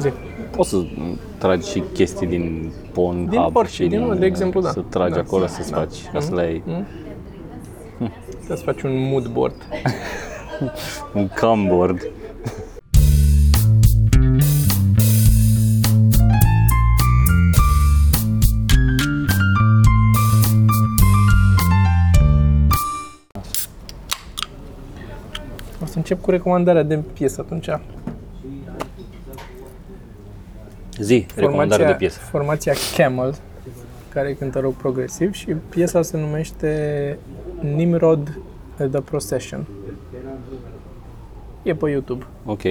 Zi. Poți să tragi și chestii din Pornhub Din orice, și din- de exemplu, da. Să tragi Da. acolo, să-ți Da. faci, ca să le ai Trebuie să faci un mood board. un cumboard. O să încep cu recomandarea de piesă atunci. Zi, recomandare de piesă. Formația Camel, care cântă rock progresiv și piesa se numește Nimrod The Procession. E pe YouTube. Ok.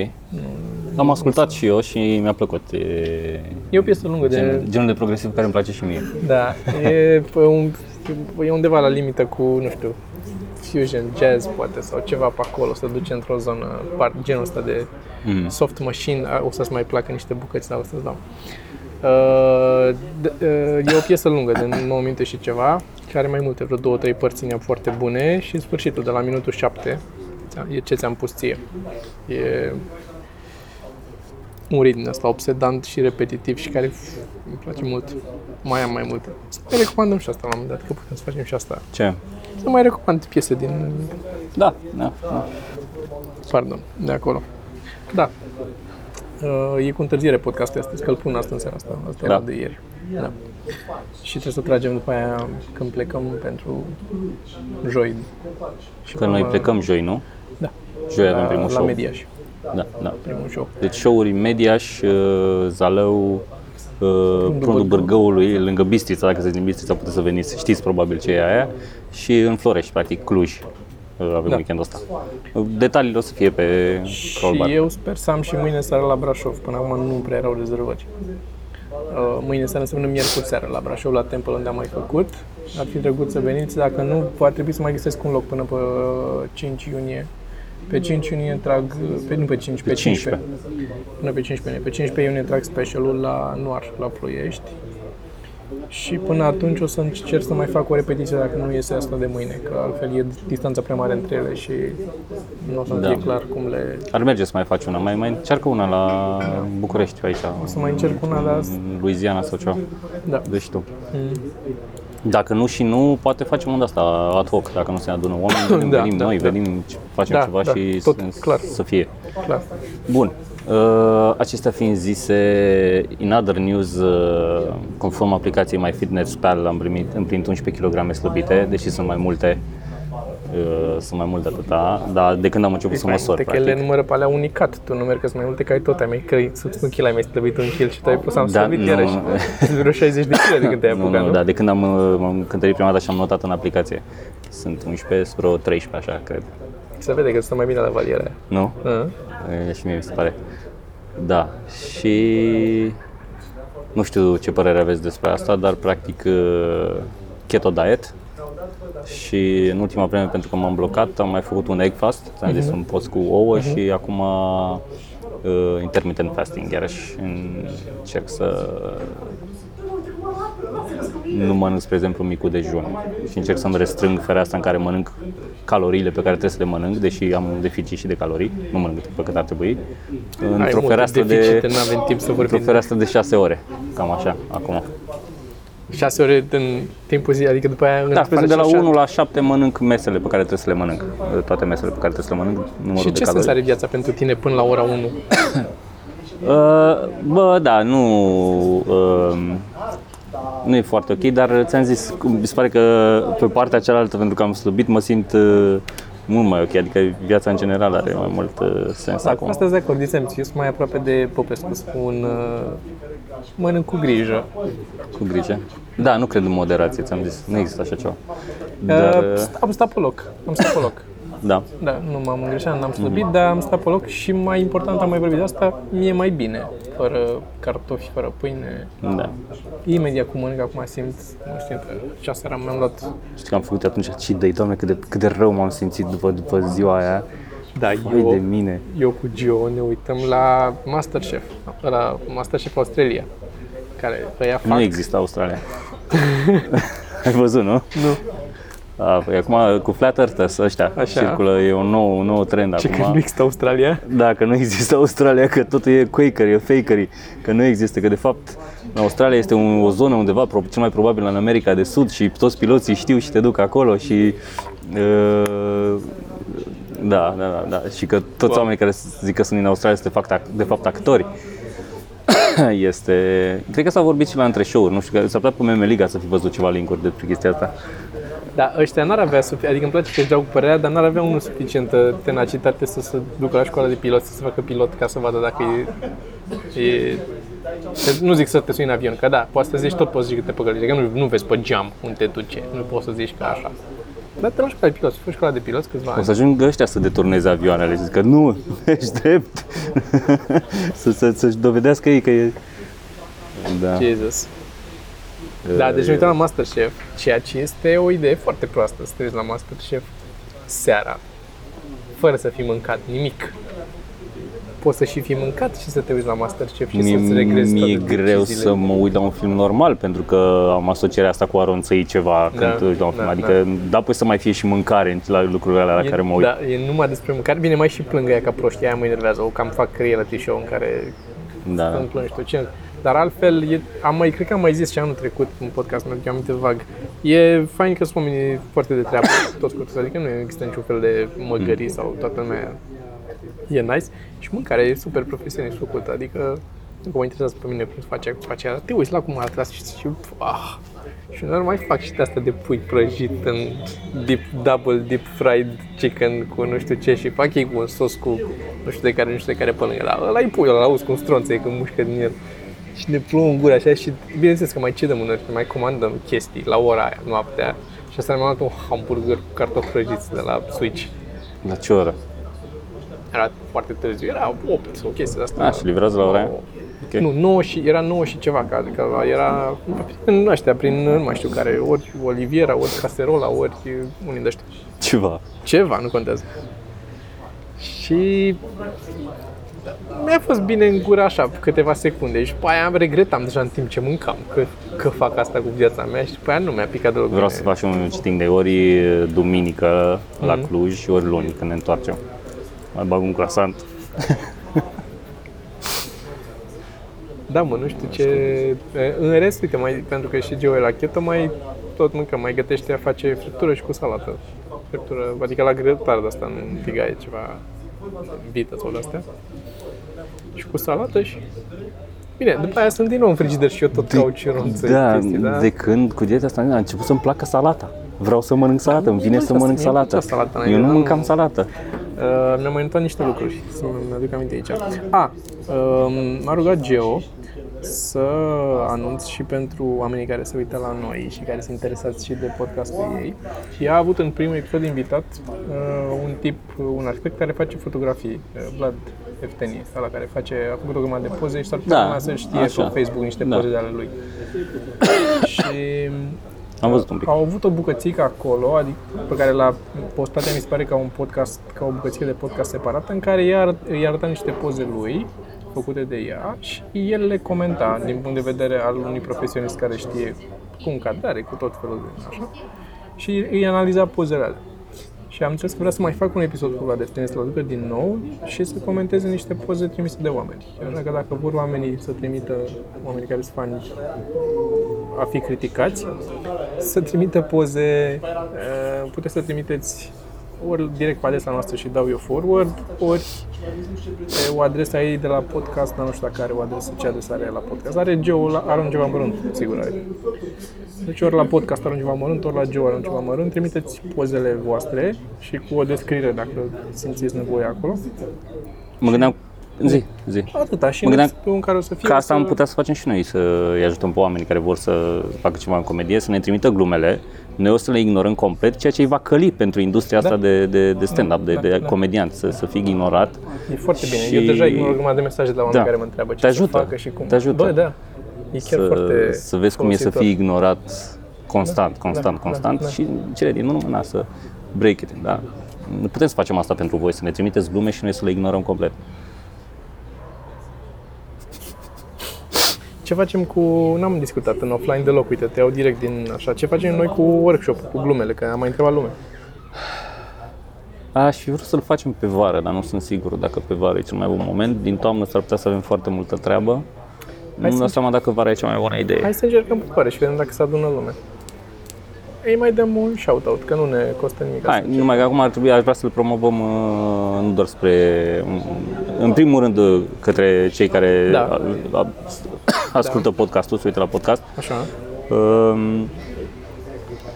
Am ascultat și eu și mi-a plăcut. E E o piesă lungă de... gen, genul de progresiv care îmi place și mie. Da, e, pe un, e undeva la limită cu, nu știu, fusion, jazz poate sau ceva pe acolo, să duce într-o zonă, part, genul ăsta de Mm. soft machine, a- o să-ți mai placă niște bucăți, dar o să-ți dau. Uh, d- uh, e o piesă lungă, de 9 minute și ceva, care are mai multe, vreo două, trei părți în ea foarte bune și în sfârșitul, de la minutul 7, e ce ți-am pus ție. E un ritm ăsta obsedant și repetitiv și care f- îmi place mult. Mai am mai multe. Să mai recomandăm și asta la un moment dat, că putem să facem și asta. Ce? Să mai recomand piese din, Da, da, da. pardon, de acolo. Da. Uh, e cu întârziere podcastul astăzi, că îl pun asta în seara asta. Asta Da. era de ieri. Da. Și trebuie să tragem după aia când plecăm pentru joi. Și Că noi până- plecăm joi, nu? Da. Joi avem primul la show. Mediaș. Da, da. Primul show. Deci show-uri Mediaș, uh, Zalău, uh, Prundul Bârgău. Bârgăului, lângă Bistrița, dacă sunteți din Bistrița puteți să veniți, știți probabil ce e aia, și în Florești, practic, Cluj. uh, Avem Da. weekendul ăsta. Uh, Detaliile o să fie pe Crawlbar. Și eu sper să am și mâine seara la Brașov. Până acum nu prea erau rezervări. Uh, Mâine seara înseamnă miercuri seara la Brașov, la Temple, unde am mai făcut. Ar fi drăguț să veniți. Dacă nu, va trebui să mai găsesc un loc până pe 5 iunie. Pe 5 iunie trag, pe, nu pe 5, pe, Pe 15. Până pe 15 iunie. Pe 15 iunie trag specialul la Noar, la Ploiești. Și până atunci o să încerc să mai fac o repetiție dacă nu iese asta de mâine, că altfel e distanța prea mare între ele și nu o să Da. fie clar cum le... Ar merge să mai faci una, mai, mai încearcă una la București, aici, O să mai încerc una, dar... în Louisiana sau ceva. Da. Deci tu. Dacă nu și nu, poate facem un asta ad hoc, dacă nu se adună oameni, venim, Da, venim da, noi, da. venim, facem Da, ceva da, și tot, să, clar. să fie. Clar. Bun. Uh, acestea fiind zise, in other news, uh, conform aplicației MyFitnessPal, am primit, împlinit 11 kg slăbite, deși sunt mai multe, uh, sunt mai mult de atâta, dar de când am început să măsor, Uite că le practic. numără pe alea unicat. Tu numeri că sunt mai multe, că ai tot. Ai mai, că sub un kg ai mai slăbit un kg și tu ai pus am Da, slăbit nu. iarăși. Sunt vreo 60 de kg de când te-ai Nu, apucat, nu, nu? da, de când am, uh, m-am cântărit prima dată și am notat în aplicație. Sunt 11 spre o 13, așa, cred. Se vede că stă mai bine la valiera aia. Nu? Uh. E, și mie mi se pare. Da. Și nu știu ce părere aveți despre asta, dar practic uh, keto diet și în ultima vreme pentru că m-am blocat am mai făcut un egg fast, ți-am zis un post cu ouă și acum uh, intermittent fasting, iarăși încerc să nu mănânc, spre exemplu, micul dejun. Și încerc să-mi restrâng fereastra în care mănânc caloriile pe care trebuie să le mănânc, deși am un deficit și de calorii, nu mănânc pe cât ar trebui, Ai într-o multe fereastră deficite, de, n-avem timp să într-o vorbim. fereastră de 6 ore, cam așa, acum. 6 ore în timpul zi, adică după aia... Da, între de la și așa. 1 la 7 mănânc mesele pe care trebuie să le mănânc, toate mesele pe care trebuie să le mănânc, numărul Și de ce calorii. sens are viața pentru tine până la ora 1? Uh, bă, da, nu... Uh, nu e foarte ok, dar ți-am zis, mi se pare că pe partea cealaltă, pentru că am slăbit, mă simt uh, mult mai ok, adică viața în general are mai mult uh, sens Da, cu acum. asta sunt de acord, de eu sunt mai aproape de Popescu, spun uh, mănânc cu grijă. Cu grijă. Da, nu cred în moderație, ți-am zis, nu există așa ceva. Dar, Uh, uh, am stat pe loc, am stat pe loc. da, Da, nu m-am îngreșat, n-am slăbit, dar am stat pe loc și mai important, am mai vorbit de asta, mie mai bine, fără cartofi, fără pâine. da. Imediat cum mănânc, acum simt, nu știu, și aseară mi-am luat Știi că am făcut atunci cheat day, doamne, cât de, cât de rău m-am simțit după, după ziua aia. Da, Vai de mine. eu cu Gio ne uităm la Masterchef, la Masterchef Australia, care ăia fac... Nu există Australia. Ai văzut, nu? Nu. A, păi acum cu flat earthers ăștia Așa. circulă, e un nou, un nou trend Ce că acum. nu există Australia? Da, că nu există Australia, că totul e Quaker, e fakery, că nu există, că de fapt în Australia este un, o zonă undeva, pro- cel mai probabil în America de Sud și toți piloții știu și te duc acolo și uh, da, da, da, da, și că toți Wow. oamenii care zic că sunt din Australia sunt de fapt, ac- de fapt actori. Este, cred că s-a vorbit și la între show-uri, nu știu, că s-a putea pe Memeliga să fi văzut ceva link-uri despre chestia asta. Da, ăștia n-ar avea, sufi- adică îmi place că își dau cu părerea, dar n-ar avea unul suficientă tenacitate să se ducă la școala de pilot, să se facă pilot ca să vadă dacă e... e că nu zic să te sui în avion, că da, poți să zici tot, poți să zici că te păcălești, că nu, nu vezi pe geam unde te duce, nu poți să zici că așa. Dar te la școala de pilot, să faci școala de pilot câțiva O ani. să ajungă ăștia să deturneze avioanele și zic că nu, ești drept. să, să, să-și dovedească ei că e... Da. Jesus. Da, deci ne uitam la Masterchef, ceea ce este o idee foarte proastă să te uiți la Masterchef seara, fără să fi mâncat nimic. Poți să și fi mâncat și să te uiți la Masterchef și Mie, să-ți regrezi mi-e toate greu deciziile. să mă uit la un film normal pentru că am asocierea asta cu a ronțăi ceva Da, când te uiți la un film. da, Adică da, poți să mai fie și mâncare la lucrurile alea la E- care mă uit. Da, e numai despre mâncare. Bine, mai și plâng aia ca proști, aia mă enervează. O cam fac reality show în care Da. îmi plâng știu ce. Dar altfel, e, am mai, cred că am mai zis și anul trecut în podcast, mi-aduc aminte vag. E fain că sunt oamenii foarte de treabă, toți cu toți, adică nu există niciun fel de măgării sau toată lumea e nice. Și mâncarea e super profesionist făcută, adică nu mă interesează pe mine cum se face, cum face aia. Te uiți la cum arată și, și ah, și uneori mai fac și de asta de pui prăjit în deep, double deep fried chicken cu nu știu ce și fac ei cu un sos cu nu știu de care, nu știu de care pe lângă. Dar ăla e pui, ăla auzi cu un stronțe când mușcă din el. Și ne plouă în gură așa și bineînțeles că mai cedăm uneori, că mai comandăm chestii la ora aia, noaptea. Și asta mi-am luat un hamburger cu cartofi prăjiți de la Switch. La ce oră? Era foarte târziu, era 8 sau chestii de asta. A, și livrează la ora aia? Ok. Nu, 9 și, era 9 și ceva, că, că era prin ăștia, prin nu mai știu care, ori Oliviera, ori Caserola, ori unii de ăștia. Ceva. Ceva, nu contează. Și mi-a fost bine în gură așa, câteva secunde și după aia am regretam deja în timp ce mâncam că, că fac asta cu viața mea și după aia nu mi-a picat deloc Vreau bine. să fac și un citing de ori duminică la Mhm. Cluj și ori luni când ne întoarcem. Mai bag un croissant. Da, mă, nu știu ce... În rest, uite, mai, pentru că și Geo e la chetă, mai tot mâncăm, mai gătește, face friptură și cu salată. Friptură, adică la grătar de asta, nu tigaie ceva vită sau de-astea. Și cu salată și... Bine, după aia sunt din nou în frigider și eu tot caut și ronță Da, chestii, da? de când cu dieta asta a început să-mi placă salata. Vreau să mănânc salată, îmi vine Nu, să asta mănânc mie îmi salată. plăcea salata Eu înainte, nu dar mâncam nu- salată. Uh, mi-am mai notat niște lucruri, să mă aduc aminte aici. A, uh, m-a rugat Geo să anunț și pentru oamenii care se uită la noi și care sunt interesați și de podcastul ei. Și a avut în primul episod invitat uh, un tip, un arhitect care face fotografii, uh, Vlad Efteni, ăla care face, a făcut o grămadă de poze și s-ar putea Da, lumea să știe așa. pe Facebook niște Da. poze de ale lui. și Am văzut un pic. au avut o bucățică acolo, adică pe care l-a postat, mi se pare ca un podcast, ca o bucățică de podcast separată, în care ea arăt- îi arăta niște poze lui, făcute de ea, și el le comenta din punct de vedere al unui profesionist care știe cu încadrare, cu tot felul de așa, și îi analiza pozele alea. Și am înțeles că vrea să mai fac un episod cu Vlad Eften, să-l aducă din nou și să comenteze niște poze trimise de oameni. Așa că dacă vor oamenii să trimită, oamenii care sunt fani a fi criticați, să trimită poze, uh, puteți să trimiteți ori direct pe adresa noastră și dau eu forward, ori pe o adresă ei de la podcast, dar nu știu dacă are o adresă, ce adresă are la podcast. Are Geo, la- are un ceva mărunt, sigur are. Deci ori la podcast are un ceva mărunt, ori la Geo are un ceva mărunt, trimiteți pozele voastre și cu o descriere dacă simțiți nevoie acolo. Mă gândeam, zi, zi. Atâta și Mă în gândeam pe un care o să fie Ca asta o am să- putea să facem și noi, să îi ajutăm pe oamenii care vor să facă ceva în comedie, să ne trimită glumele, noi o să le ignorăm complet, ceea ce îi va căli pentru industria asta de, de, de stand-up, de, Da, de da. comediant, să, să fie ignorat. E foarte bine. Și- Eu deja ignor o grămadă de mesaje de la oameni Da. care mă întreabă ce Te ajută. să facă și cum. Te ajută. Bă, da. E chiar Să, foarte să vezi cum e să folositor. fii ignorat constant, constant, da, constant da. și în cele din urmă, na, să break it, da? Nu putem să facem asta pentru voi, să ne trimiteți glume și noi să le ignorăm complet. Ce facem cu... N-am discutat în offline deloc, uite, te iau direct din așa. Ce facem noi cu workshop cu glumele, că am mai întrebat lume. Aș fi vrut să-l facem pe vară, dar nu sunt sigur dacă pe vară e cel mai bun moment. Din toamnă s-ar putea să avem foarte multă treabă. Nu-mi dau să- seama dacă vara e cea mai bună idee. Hai să încercăm pe pare și vedem dacă se adună lume. Ei mai dăm un shout-out, că nu ne costă nimic. Hai, asta. numai că acum ar trebui, aș vrea să-l promovăm uh, nu doar spre, în primul rând uh, către cei care Da. a, a, ascultă podcastul, se uită la podcast Așa. um,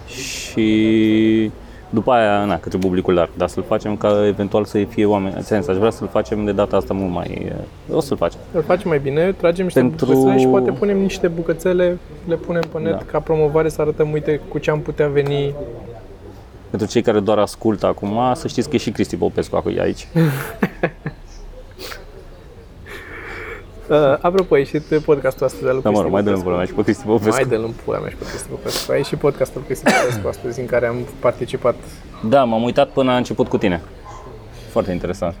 și după aia, na, către publicul larg, dar să-l facem ca eventual să fie oameni, în sens, aș vrea să-l facem de data asta mult mai, uh, o să-l facem. Îl facem mai bine, tragem niște Pentru- bucățele și poate punem niște bucățele, le punem pe net Da. ca promovare să arătăm, uite, cu ce am putea veni. Pentru cei care doar ascultă acum, să știți că e și Cristi Popescu acolo aici. Uh, apropo, a ieșit podcastul astăzi al lui Dar mă rog, mai dăm Cristi pula mea și pe Cristi Popescu. Mai dă-l în pula mea și pe Cristi Popescu. A ieșit podcastul lui Cristi Popescu astăzi, în care am participat. Da, m-am uitat până a început cu tine. Foarte interesant.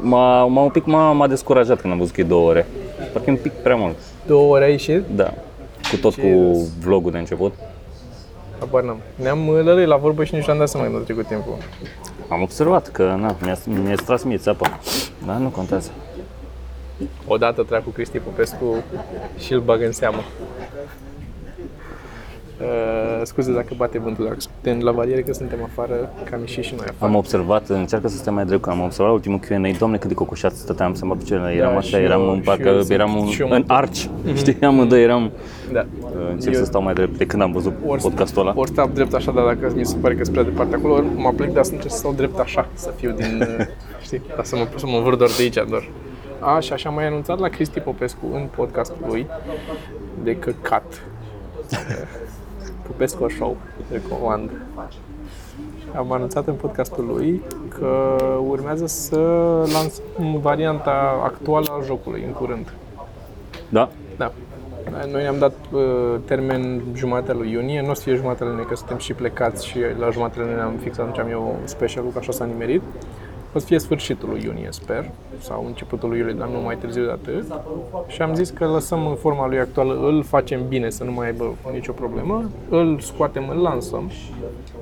M-a, m-a un pic m-a, m-a descurajat când am văzut că e două ore. Parcă e un pic prea mult. Două ore a ieșit, Da. Cu tot cu Jesus. vlogul de început. habar n-am. Ne-am uh, lălăit la vorbă și nici n-am dat seama când a trecut timpul. Am observat că na, mi-a, mi-a tras mie țeapă. Da, nu contează. Odată treacă cu Cristi Popescu și îl bag în seamă. Uh, scuze dacă bate vântul, dacă suntem la valiere că suntem afară, că am ieșit și noi afară. Am observat, încearcă să stea mai drept, că am observat la ultimul Q&A, doamne cât de cocoșat stăteam să mă picioarele, eram Da, așa, și eram eu- în și parcă, eu sunt- eram un, și eu în mă- arci, știi, amândoi eram, Da. încerc Eu- să stau mai drept de când am văzut Ori, podcastul ăla. ori stau drept așa, dar dacă mi se pare că sunt prea departe acolo, ori mă plec, dar să încerc să stau drept așa, să fiu din, uh, știi, dar să mă, să mă văr doar de aici, doar. A, și așa m-ai anunțat la Cristi Popescu în podcastul lui de căcat. Popescu Show, recomand. Am anunțat în podcastul lui că urmează să lansăm varianta actuală a jocului în curând. Da? Da. Noi ne-am dat uh, termen jumatea lui iunie, nu o să fie jumatele lunii, că suntem și plecați și la jumatele lunii am fix atunci am eu specialul, că așa s-a nimerit. O să fie sfârșitul lui iunie, sper, sau începutul lui iulie, dar nu mai târziu de atât. Și am zis că lăsăm în forma lui actuală, îl facem bine, să nu mai aibă nicio problemă, îl scoatem, îl lansăm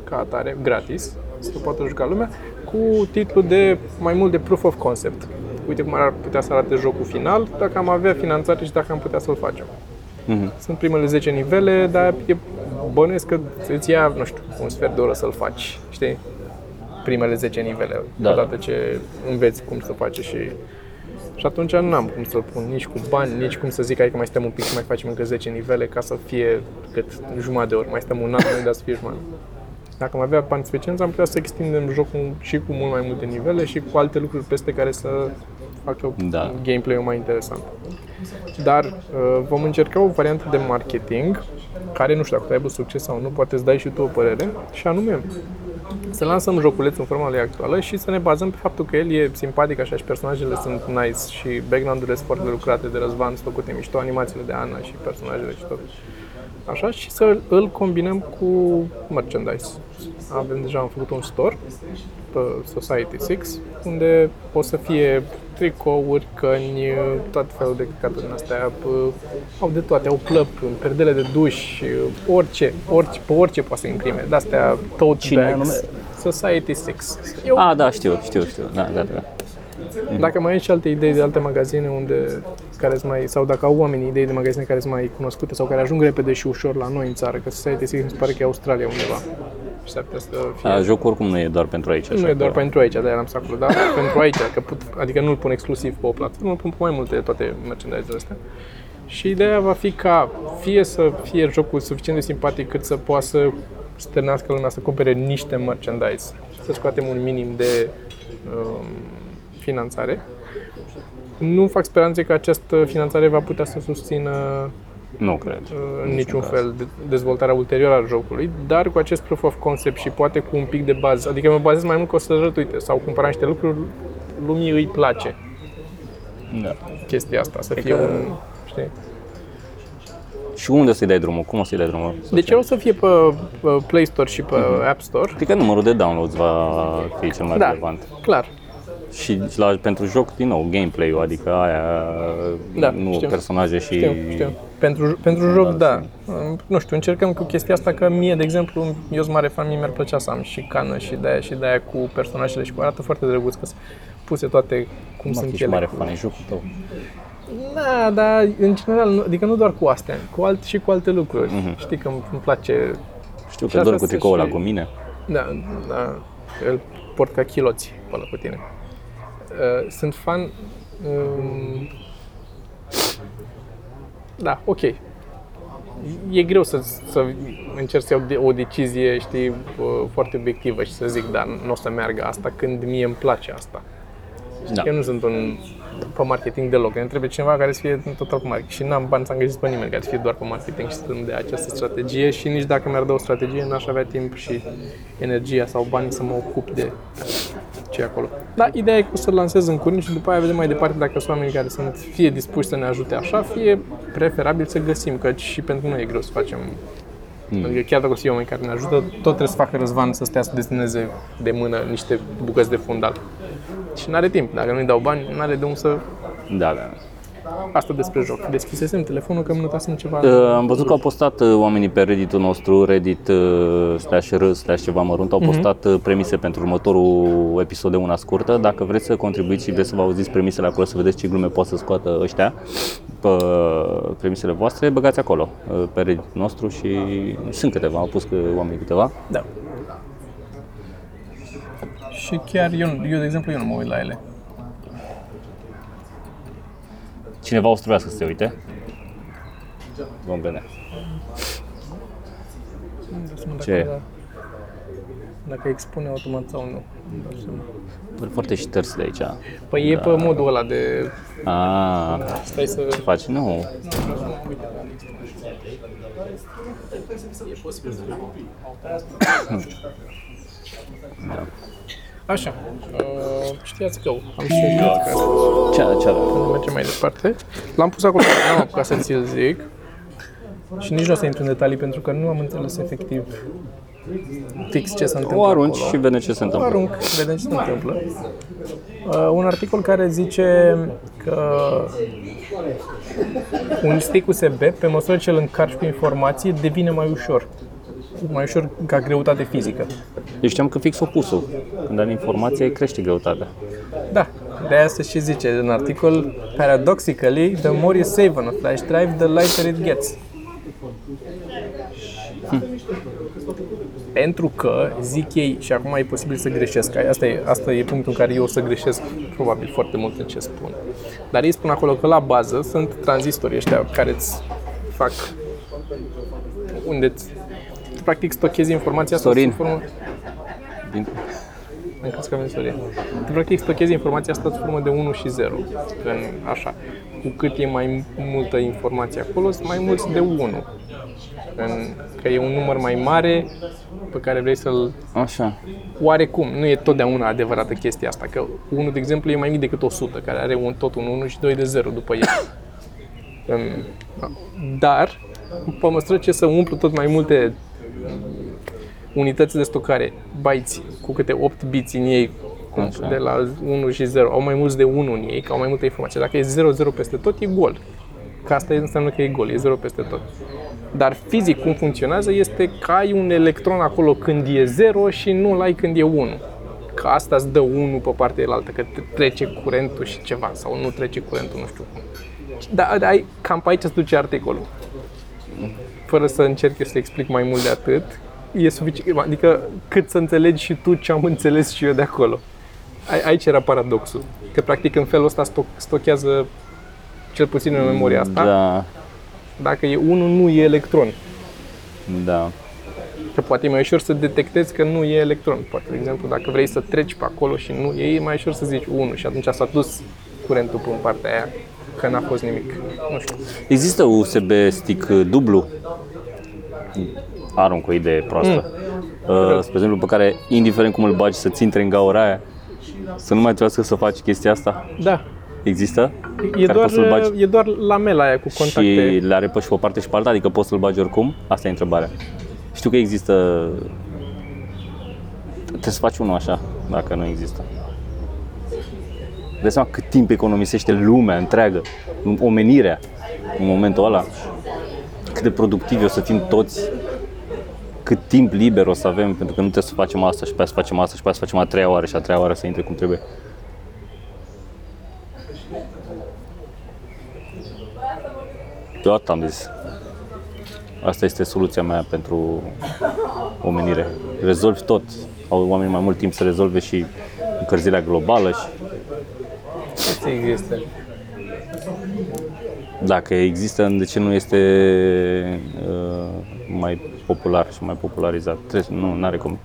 ca atare, gratis, să poată juca lumea, cu titlul de mai mult de proof of concept. Uite cum ar putea să arate jocul final, dacă am avea finanțare și dacă am putea să-l facem. Mhm. Sunt primele 10 nivele, dar e bănuiesc că îți ia, nu știu, un sfert de oră să-l faci, știi? Primele 10 nivele, Da. odată ce înveți cum să faci și... Și atunci nu am cum să-l pun nici cu bani, nici cum să zic, hai că mai stăm un pic și mai facem încă 10 nivele ca să fie cât jumătate de ori, mai stăm un an, noi, dar să fie jumătate. Dacă am avea bani suficienți, am putea să extindem jocul și cu mult mai multe nivele și cu alte lucruri peste care să facă Da. gameplay-ul mai interesant. Dar uh, vom încerca o variantă de marketing care nu știu dacă aibă succes sau nu, poate îți dai și tu o părere, și anume să lansăm joculețul în forma lui actuală și să ne bazăm pe faptul că el e simpatic așa și personajele sunt nice și background-urile sunt foarte lucrate de Răzvan, sunt făcute mișto, animațiile de Ana și personajele și tot. Așa, și să îl combinăm cu merchandise. Avem deja am făcut un store pe Society 6, unde o să fie tricouri, căni, tot felul de căcaturi din astea, p- au de toate, au plăpuri, perdele de duș, orice, orice, pe orice poate să imprime, de-astea tote Cine bags, anume? Society 6. Eu, Ah, da, știu, știu, știu. Da, da, da. Dacă mai ai și alte idei de alte magazine unde care mai, sau dacă au oamenii idei de magazine care sunt mai cunoscute sau care ajung repede și ușor la noi în țară, că Society 6 mi se pare că e Australia undeva. Și s-ar putea să fie Da, jocul oricum nu e doar pentru aici. nu așa e doar că- pentru aici, de-aia l-am să acolo, dar pentru aici, că put, adică nu-l pun exclusiv pe o platformă, îl pun pe mai multe toate merchandise-urile astea. Și ideea va fi ca fie să fie jocul suficient de simpatic cât să poată să stârnească lumea să cumpere niște merchandise, să scoatem un minim de um, finanțare. Nu fac speranțe că această finanțare va putea să susțină Nu cred. în niciun fel de- dezvoltarea ulterioară a jocului, dar cu acest proof of concept și poate cu un pic de bază, adică mă bazez mai mult că o să arăt, uite, sau cumpăra niște lucruri, lumii îi place Da. chestia asta, să fie Adică- un, știi? Și unde o să-i dai drumul? Cum o să-i dai drumul? Deci o să fie pe, pe Play Store și pe App Store. Cred că numărul de downloads va fi cel mai Da, relevant. clar. Și la, pentru joc, din nou, gameplay-ul, adică aia, Da, nu știu. personaje și... Știu, știu. Pentru, pentru joc, da. Nu știu, încercăm cu chestia asta că mie, de exemplu, eu sunt mare fan, mie mi-ar plăcea să am și cană și de aia și de aia cu personajele și cu arată foarte drăguț că sunt puse toate cum Mă, sunt ești ele. mare fan, e jocul tău. Da, dar în general, nu- adică nu doar cu astea, cu alt, și cu alte lucruri. Știi că îmi, îmi place, Știu Și că asta doar cu se tricoul ăla și- cu mine. da, da, îl port ca chiloți pe ăla cu tine. Uh, Sunt fan, um, da, ok. E greu să, să încerc să iau de- o decizie, știi, uh, foarte obiectivă și să zic, da, nu o să meargă asta când mie îmi place asta. Da. Eu nu sunt un pe marketing deloc. Ne trebuie cineva care să fie total pe marketing. Și n-am bani să angajez pe nimeni care să fie doar pe marketing și să-mi dea această strategie și nici dacă mi-ar da o strategie, n-aș avea timp și energia sau bani să mă ocup de ce e acolo. Dar ideea e că o să lansez în curând și după aia vedem mai departe dacă sunt oameni care sunt fie dispuși să ne ajute așa, fie preferabil să găsim, că și pentru noi e greu să facem Mm. Adică chiar dacă o să fie oameni care ne ajută, tot trebuie să facă răzvan să stea să deseneze de mână niște bucăți de fundal. Și n-are timp. Dacă nu-i dau bani, n-are de unde să... Da, da. Asta despre joc. Deschisesem telefonul că îmi notasem ceva... Uh, am văzut că au postat uh, oamenii pe Reddit-ul nostru, Reddit uh, slash r slash ceva mărunt, au postat uh, premise pentru următorul episod de una scurtă. Dacă vreți să contribuiți și vreți să vă auziți premisele acolo, să vedeți ce glume pot să scoată ăștia, pe premisele voastre, băgați acolo, uh, pe Reddit nostru și sunt câteva, au pus că oamenii câteva. Da. Și chiar eu, eu, de exemplu, eu nu mă uit la ele. Cineva o să trebuiască să se uite. Vom vedea. Nu dau seama Ce? Dacă, dacă expune automat sau nu. Nu dau seama. Păi Foarte șters de aici. Păi e pe modul ăla de... Ah, Stai să... faci? Nu. Așa. Uh, știați că am și un podcast. Ce, ce avem? Când mergem mai departe. L-am pus acolo, n-am apucat să ți-l zic. Și nici nu o să intru în detalii pentru că nu am înțeles efectiv fix ce se întâmplă O arunci acolo. și vedem ce se O întâmplă. arunc, vedem ce se întâmplă. Uh, un articol care zice că un stick USB, pe măsură ce îl încarci cu informații, devine mai ușor. Mai ușor ca greutate fizică. Eu știam că fix opusul. Când ai informație, crește greutatea. Da, de aia se și zice în articol, paradoxically, the more you save on a flash drive, the lighter it gets. Pentru că, zic ei, și acum e posibil să greșesc, asta e, asta e punctul în care eu o să greșesc probabil foarte mult în ce spun. Dar ei spun acolo că la bază sunt tranzistorii ăștia care îți fac unde îți, tu practic stochezi informația asta Sorin. sub formă Din... am crezut că avem Sorin. Tu practic stochezi informația asta sub formă de 1 și 0. În, așa. Cu cât e mai multă informație acolo, sunt mai mulți de 1. În, că e un număr mai mare pe care vrei să-l... Așa. Oarecum, nu e totdeauna adevărată chestia asta, că 1, de exemplu, e mai mic decât 100, care are un, tot un 1 și 2 de 0 după el. În- Dar, pe măsură ce să umplu tot mai multe unități de stocare, bytes cu câte 8 bits în ei, cum, Așa. de la 1 și 0, au mai mulți de 1 în ei, că au mai multă informație. Dacă e 0, 0 peste tot, e gol. Că asta înseamnă că e gol, e 0 peste tot. Dar fizic cum funcționează este că ai un electron acolo când e 0 și nu-l ai când e 1. Că asta îți dă 1 pe partea elaltă, că te- trece curentul și ceva, sau nu trece curentul, nu știu cum. Da, da, ai, cam pe aici se duce articolul. Fără să încerc eu să explic mai mult de atât, e suficient, adică cât să înțelegi și tu ce am înțeles și eu de acolo. Ai- Aici era paradoxul, că practic în felul ăsta stoc- stochează cel puțin în memoria asta, Da, dacă e 1 nu e electron. da. Că poate e mai ușor să detectezi că nu e electron. Poate, de exemplu, dacă vrei să treci pe acolo și nu e, e mai ușor să zici 1 și atunci s-a dus curentul pe partea aia, că n-a fost nimic. Nu știu. Există USB stick uh, dublu? Arunc o idee proastă. Uh, spre exemplu, pe care, indiferent cum îl bagi, să-ți intre în gaura aia, să nu mai trebuiască să faci chestia asta. Da, Există? e Care doar, poți să-l bagi? e doar lamela aia cu contacte. Și le are pe și pe o parte și pe alta, adică poți să-l bagi oricum? Asta e întrebarea. Știu că există... Trebuie să faci unul așa, dacă nu există. Dai seama cât timp economisește lumea întreagă, omenirea în momentul ăla. Cât de productivi o să fim toți cât timp liber o să avem, pentru că nu trebuie să facem asta și pe aia să facem asta și pe aia să facem a treia oară și a treia oară să intre cum trebuie. Eu atât am zis. Asta este soluția mea pentru omenire. Rezolvi tot. Au oamenii mai mult timp să rezolve și încălzirea globală și Ce există? dacă există, de ce nu este uh, mai popular și mai popularizat? Trebuie, nu, are cum.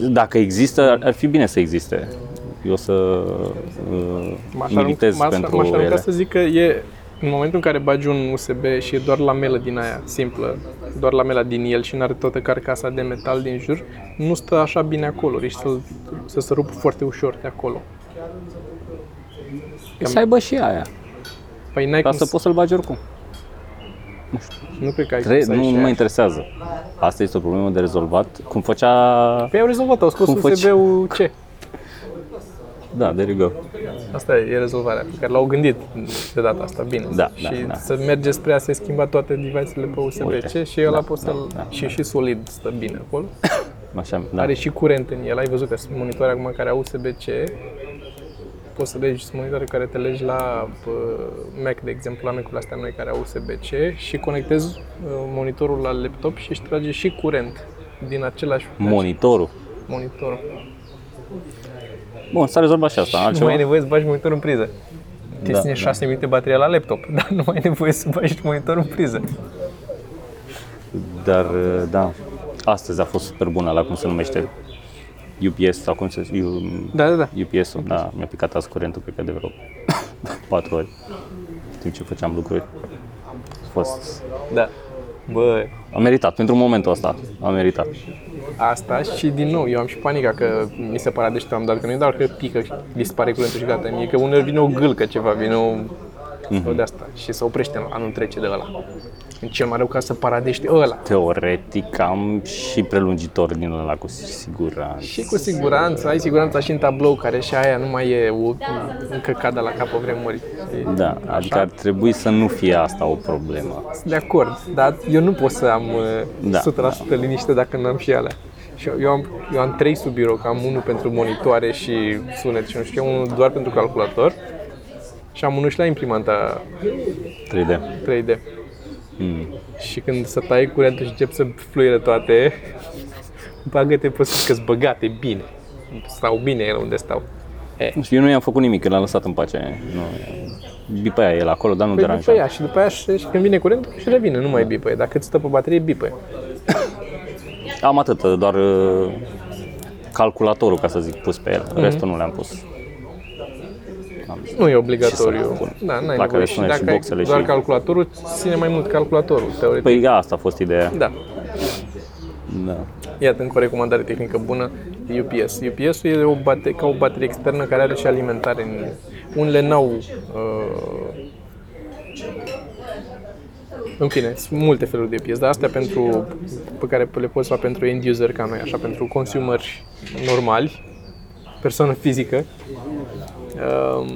Dacă există, ar, ar fi bine să existe. Eu să uh, M-aș militez arunca- m-aș- pentru M-aș arunca ele. să zic că e în momentul în care bagi un USB și e doar lamela din aia simplă, doar lamela din el și nu are toată carcasa de metal din jur, nu stă așa bine acolo, riști să, să se rup foarte ușor de acolo. Să aibă și aia, Păi n-ai ca cum să poți să-l bagi oricum. Nu cred că ai cum Tre- să ai nu, și nu mă aia. interesează. Asta este o problemă de rezolvat. Cum făcea... Păi au rezolvat, au scos Cum faci? USB-ul C. Da, there you go. Asta e rezolvarea pe care l-au gândit de data asta, bine. Da, și da, da. să merge spre a se schimba toate device-urile pe USB-C Uite, și ăla da, poți da, să-l... da, și și solid stă bine acolo. Așa, da. Are și curent în el, ai văzut că sunt monitoare acum care au USB-C. Poți să legi, sunt monitoare care te legi la pă, Mac, de exemplu, la Mac-urile astea noi care au USB-C și conectezi uh, monitorul la laptop și își trage și curent din același Monitorul. monitor. Bun, s-a rezolvat și asta. Nu Altceva? mai ai nevoie să bagi monitorul în priză. Te Da, ține da. 6 minute bateria la laptop, dar nu mai ai nevoie să bagi monitorul în priză. Dar, da, astăzi a fost super bună la cum se numește UPS sau cum se U- Da, da, da. UPS-ul, da, mi-a picat azi curentul, cred că de vreo 4 ori, în timp ce făceam lucruri. A fost, Da. Bă, a meritat, pentru momentul ăsta, a meritat. asta și din nou, eu am și panica că mi se pare deștept, am dat că nu e doar că pică, dispare curentul și gata, mie că uneori vine o gâlcă ceva, vine o, o de asta și se oprește, nu trece de ăla. În cel mai rău ca să paradește ăla. Teoretic am și prelungitor din ăla cu siguranță. Și cu siguranță, ai siguranța și în tablou, care și aia nu mai e o, încă cadă la capul vremuri. Da, adică ar trebui să nu fie asta o problemă. Sunt de acord, dar eu nu pot să am Da, uh, 100% liniște dacă nu am și alea. Și eu- eu am, eu am trei sub birou, că am unul pentru monitoare și sunet și nu știu, unul doar pentru calculator și am unul și la imprimanta 3D. 3D. Mm. Și când să tai curentul și încep să fluire toate, bagă-te pe sus că-s băgate bine. Stau bine ele unde stau. E, Nu știu, eu nu i-am făcut nimic, l-am lăsat în pace. Nu, bipă el acolo, dar nu Păi deranja. după ea și după aia și, și când vine curentul și revine, nu mai bipăie. Dacă îți stă pe baterie, bipăie. Am atât, doar uh, calculatorul, ca să zic, pus pe el. Mhm. Restul nu le-am pus. Am zis, Nu e Ce obligatoriu. să pun? Da, n-ai Dacă nevoie. le Și spune și dacă ai boxele doar și- calculatorul, ține mai mult calculatorul, teoretic. Păi asta a fost ideea. Da. Da. Iată încă o recomandare tehnică bună, UPS. UPS-ul e o bate- ca o baterie externă care are și alimentare în el. Unele n-au... Uh, în fine, sunt multe feluri de UPS, dar astea pentru, pe care le poți lua pentru end user ca noi, așa, pentru consumeri normali, persoană fizică, uh,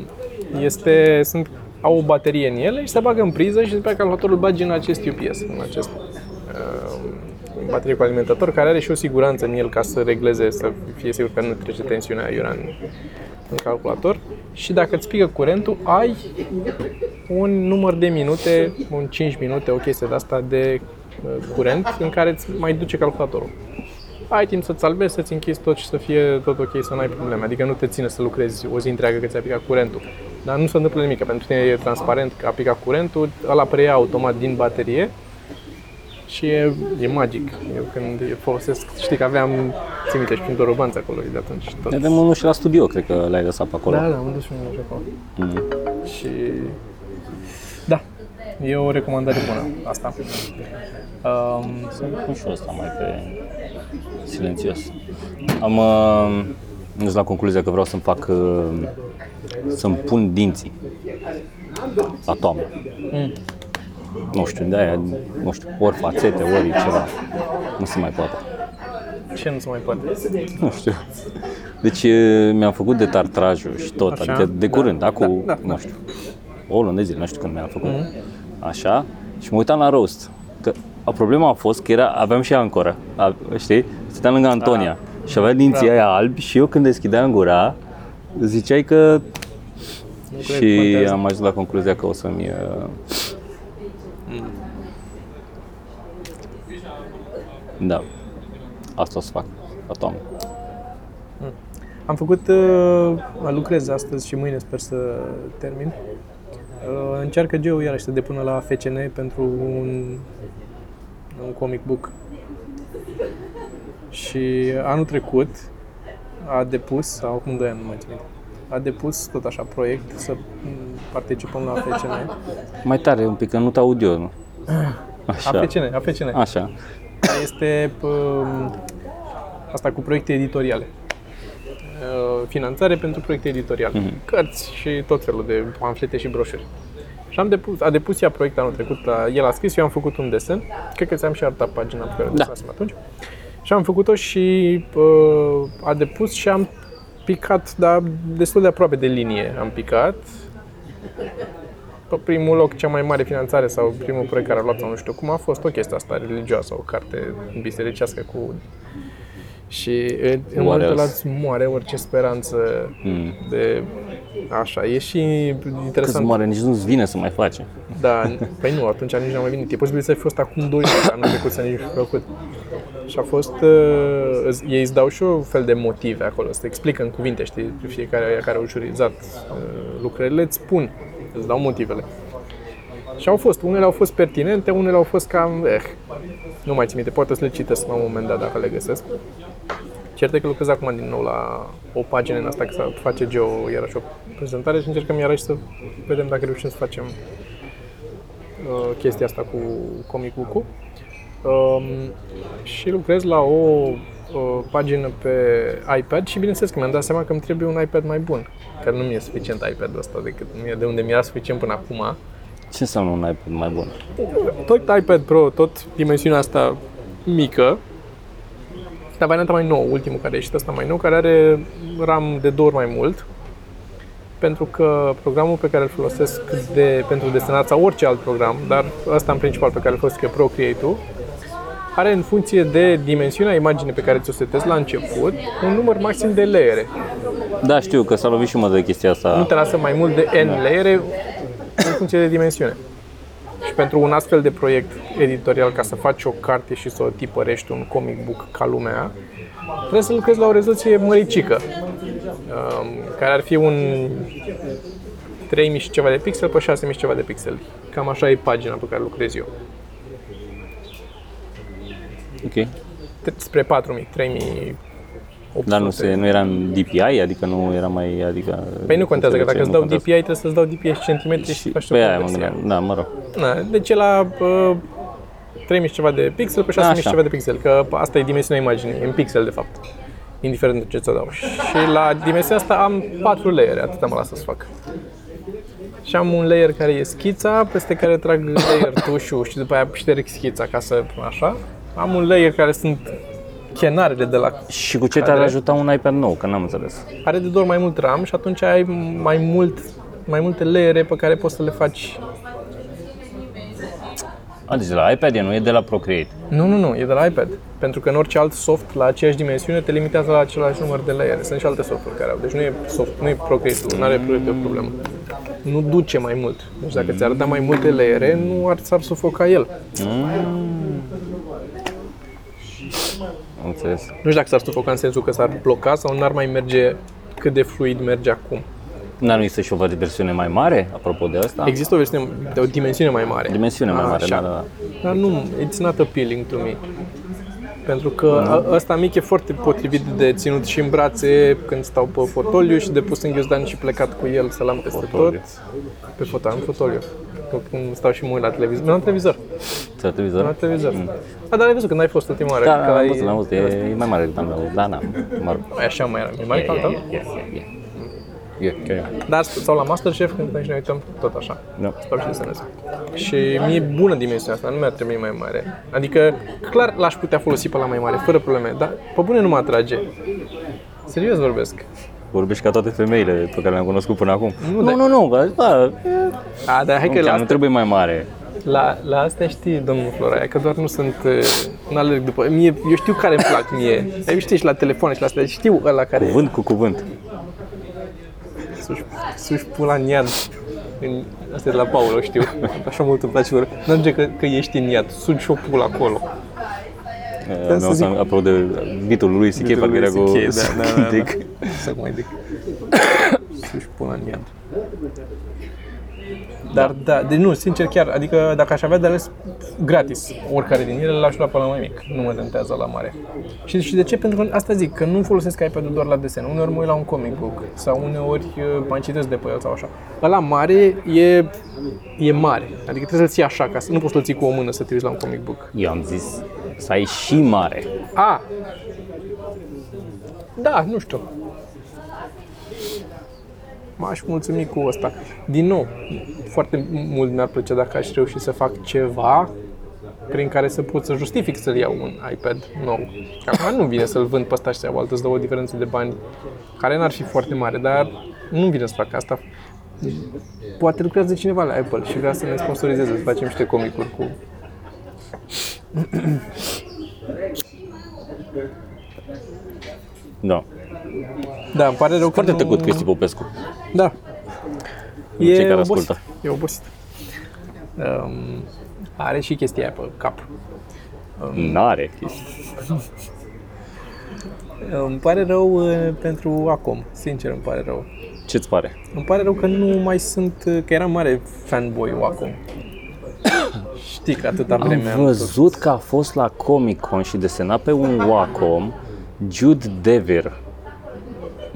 este, sunt, au o baterie în ele și se bagă în priză și după aceea calculatorul bagi în acest UPS, în acest uh, baterie cu alimentator, care are și o siguranță în el ca să regleze, să fie sigur că nu trece tensiunea aiurea în, în calculator. Și dacă îți pică curentul, ai un număr de minute, un 5 minute, o chestie de asta de uh, curent în care îți mai duce calculatorul. Ai timp să-ți salvezi, să-ți închizi tot și să fie tot ok, să nu ai probleme. Adică nu te ține să lucrezi o zi întreagă că ți-a picat curentul. Dar nu se întâmplă nimic, că pentru tine e transparent că a picat curentul, ăla preia automat din baterie și e, e magic. Eu când eu folosesc, știi că aveam, țin minte, și prin robanță acolo de atunci. Tot. Avem unul și la studio, cred că l-ai lăsat pe acolo. Da, da, am dus și unul și acolo. Mhm. Și da, e o recomandare bună asta. Um, Să pun și ăsta mai pe silențios. Am uh, ajuns la concluzia că vreau să-mi fac uh, să-mi pun dinții la toamnă. Mm. Nu știu, de aia, nu știu, ori fațete, ori ceva. Nu se mai poate. ce nu se mai poate? Nu știu. Deci e, mi-am făcut de tartrajul și tot, Așa, adică de da, curând, acum, da, da, nu da. știu, o lună de zile, nu știu când mi-am făcut. Așa, și mă uitam la roast. Că a problema a fost că era, aveam și ancora, a, știi? Stăteam lângă Antonia și avea dinții Da. aia albi și eu când deschideam gura, ziceai că Nu cred că și contează. am ajuns la concluzia că o să-mi... uh, Da, asta o să fac la toamnă. Am făcut, uh, lucrez astăzi și mâine sper să termin. Uh, încearcă Geo iarăși să depună la FCN pentru un, un comic book. Și anul trecut a depus, sau acum 2 ani, nu mai țin minte, a depus tot așa proiect să m, participăm la FCN. Mai tare un pic, că nu te aud eu, nu? Așa. AFCN, AFCN. Așa. care este um, asta cu proiecte editoriale. Uh, Finanțare pentru proiecte editoriale. Mhm. Cărți și tot felul de pamflete și broșuri. Și am depus, a depus ea proiect anul trecut, la, el a scris, eu am făcut un desen, cred că ți-am și arătat pagina pe care o Da. desenasem atunci. Și am făcut-o și uh, a depus și am picat, dar destul de aproape de linie am picat. Pe primul loc, cea mai mare finanțare sau primul proiect care a luat sau nu știu cum a fost o chestie asta religioasă, o carte bisericească cu... Și în în What momentul ăla else? îți moare orice speranță Mm. de... Așa, e și Că interesant. moare, nici nu-ți vine să mai faci. Da, păi nu, atunci nici n-am mai venit. E posibil să fi fost acum 2 ani, anul trecut să nici nu fi făcut. Și a fost, uh, îți- ei îți dau și un fel de motive acolo, să te explică în cuvinte, știi, fiecare aia care au jurizat uh, lucrările, îți spun, îți dau motivele. Și au fost, unele au fost pertinente, unele au fost cam, eh, nu mai țin minte, poate să le citesc la un moment dat dacă le găsesc. Cert e că lucrez acum din nou la o pagină în asta, că să face Geo iarăși o prezentare și încercăm iarăși să vedem dacă reușim să facem uh, chestia asta cu Comic Book-ul. Um, și lucrez la o uh, pagină pe iPad și bineînțeles că mi-am dat seama că îmi trebuie un iPad mai bun, care nu mi-e suficient iPad-ul ăsta decât mie, de unde mi-era suficient până acum. Ce înseamnă un iPad mai bun? Tot iPad Pro, tot dimensiunea asta mică, dar varianta mai nouă, ultimul care a ieșit ăsta mai nou, care are RAM de două ori mai mult, pentru că programul pe care îl folosesc de, pentru desenat sau orice alt program, dar ăsta în principal pe care îl folosesc e Procreate-ul, are în funcție de dimensiunea imaginii pe care ți-o setezi la început, un număr maxim de layere. Da, știu că s-a lovit și mă de chestia Nu asta. te lasă mai mult de N layere în funcție de dimensiune. Și pentru un astfel de proiect editorial, ca să faci o carte și să o tipărești un comic book ca lumea, trebuie să lucrezi la o rezoluție măricică, um, care ar fi un 3000 și ceva de pixel pe 6000 și ceva de pixeli. Cam așa e pagina pe care lucrez eu. Ok. T- Spre 4000, 3000 Dar nu, se, nu era în DPI, adică nu era mai... Adică, Păi nu contează, că dacă nu îți dau contează. DPI, trebuie să-ți dau DPI și centimetri și, Și faci pe o aia mă conversie. gândeam. Da, mă rog. Na, deci e la uh, 3000 și ceva de pixel pe 6000 și Așa. ceva de pixel, că asta e dimensiunea imaginii, în pixel de fapt. Indiferent de ce ți-o dau. Și la dimensiunea asta am 4 layere, atâta mă lasă să fac. Și am un layer care e schița, peste care trag layer tușul și după aia șterg schița ca să, așa. Am un layer care sunt chenarele de la... Și cu ce te-ar Care? ajuta un iPad nou? Că n-am înțeles. Are de două ori mai mult RAM și atunci ai mai mult mai multe layere pe care poți să le faci A, deci de la iPad e, nu e de la Procreate. Nu, nu, nu, e de la iPad. Pentru că în orice alt soft la aceeași dimensiune te limitează la același număr de layere. Sunt și alte softuri care au. Deci nu e, soft, nu e Procreate, nu are Procreate o problemă. Nu duce mai mult. Deci dacă ți arăta mai multe layere, nu ar, s-ar sufoca el. Am înțeles. Nu știu dacă s-ar sufoca în sensul că s-ar bloca sau n-ar mai merge cât de fluid merge acum. N-ar nu există și o versiune mai mare, apropo de asta? Există o versiune de o dimensiune mai mare. Dimensiune mai mare, Așa. da, da, da. Dar nu, it's not appealing to me. Pentru că a- ăsta mic e foarte potrivit de ținut și în brațe când stau pe fotoliu și de pus în ghiozdan și plecat cu el să-l am peste Fotoliu. tot. Pe fotă, în fotoliu. Că Când stau și mă uit la televizor. Nu am televizor. Ți la televizor? Nu am televizor. A, dar ai văzut când ai fost ultima oară? Da, că da, am ai- văzut, am văzut. E, e mai mare decât al meu. Da, da, mă rog. Ai așa mai era. E mai E, ca al e, tău? e, e, e, e. E, carry on. Dar sau la Masterchef când noi și ne uităm tot așa. Da. Stau și desenez. Și mie e bună dimensiunea asta, nu mi-ar trebui mai mare. Adică, clar, l-aș putea folosi pe la mai mare, fără probleme, dar pe bune nu mă atrage. Serios vorbesc. Vorbești ca toate femeile pe care le-am cunoscut până acum. Nu, nu, dar- nu, nu, că, da, A, dar hai nu, că la, chiar, nu asta, trebuie mai mare. la, la astea știi, domnul Floraia, că doar nu sunt, uh, nu alerg după, mie, eu știu care îmi plac mie. Ai știi și la telefon și la astea, știu ăla care Cuvânt cu cuvânt. să-și, să-și pula în iad. În, asta e de la Paul, o știu. Așa mult îmi place. Nu merge că, că ești în iad, sugi și o pulă acolo. Da, să să zic- apropo de bitul lui C.K. parcă era cu CK, da, da, da, da. Dick. Să mai dic. Să-și pună în iad. Dar da, de nu, sincer chiar, adică dacă aș avea de ales gratis oricare din ele, l-aș lua pe la mai mic. Nu mă tentează la mare. Și, și de ce? Pentru că asta zic, că nu folosesc iPad-ul doar la desen. Uneori mă uit la un comic book sau uneori uh, mai citesc de pe el sau așa. Ăla mare e, e mare. Adică trebuie să-l ții așa, ca să nu poți să-l ții cu o mână să te uiți la un comic book. Eu am zis să ai și mare. A! Da, nu știu. M-aș mulțumi cu ăsta. Din nou, foarte mult mi-ar plăcea dacă aș reuși să fac ceva prin care să pot să justific să-l iau un iPad nou. Că Acum nu vine să-l vând pe ăsta și să iau altă, îți dă o diferență de bani care n-ar fi foarte mare, dar nu vine să fac asta. Poate lucrează cineva la Apple și vrea să ne sponsorizeze, să facem niște comicuri cu Da. Da, îmi pare rău Foarte că nu... tăcut Cristi Popescu. Da. Cei care obosit. ascultă. E obosit. Um, are și chestia aia pe cap. N-are. Îmi pare rău uh, pentru acum, sincer îmi pare rău. Ce-ți pare? Îmi pare rău că nu mai sunt, uh, că eram mare fanboy acum. Știi că atâta vreme Am văzut că a fost la Comic Con și desenat pe un Wacom Jude Dever.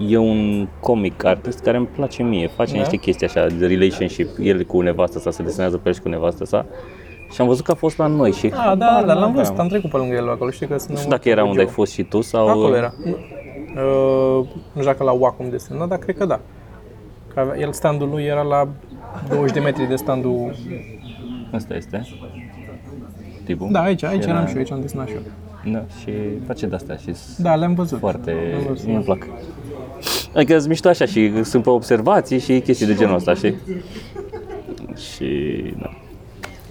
E un comic artist care îmi place mie. Face Da? niște chestii așa de relationship. El cu nevastă sa, se desenează pe el și cu nevastă sa. Și am văzut că a fost la noi și Ah, da, habar da, l-am n-aveam. văzut, am trecut pe lângă el acolo, știi că sunt Nu știu dacă era unde ai fost și tu sau... Acolo era. Nu, uh, nu știu dacă la Wacom desenat, dar cred că da. Că avea, el standul lui era la 20 de metri de standul... Asta este. Tipul. Da, aici, aici Era- eram și eu, aici am desenat și eu. Da, și face de-astea și Da, le-am văzut. foarte... Le-am văzut. Mie îmi plac. Adică sunt mișto așa și sunt pe observații și chestii de genul ăsta, știi? Și... Da.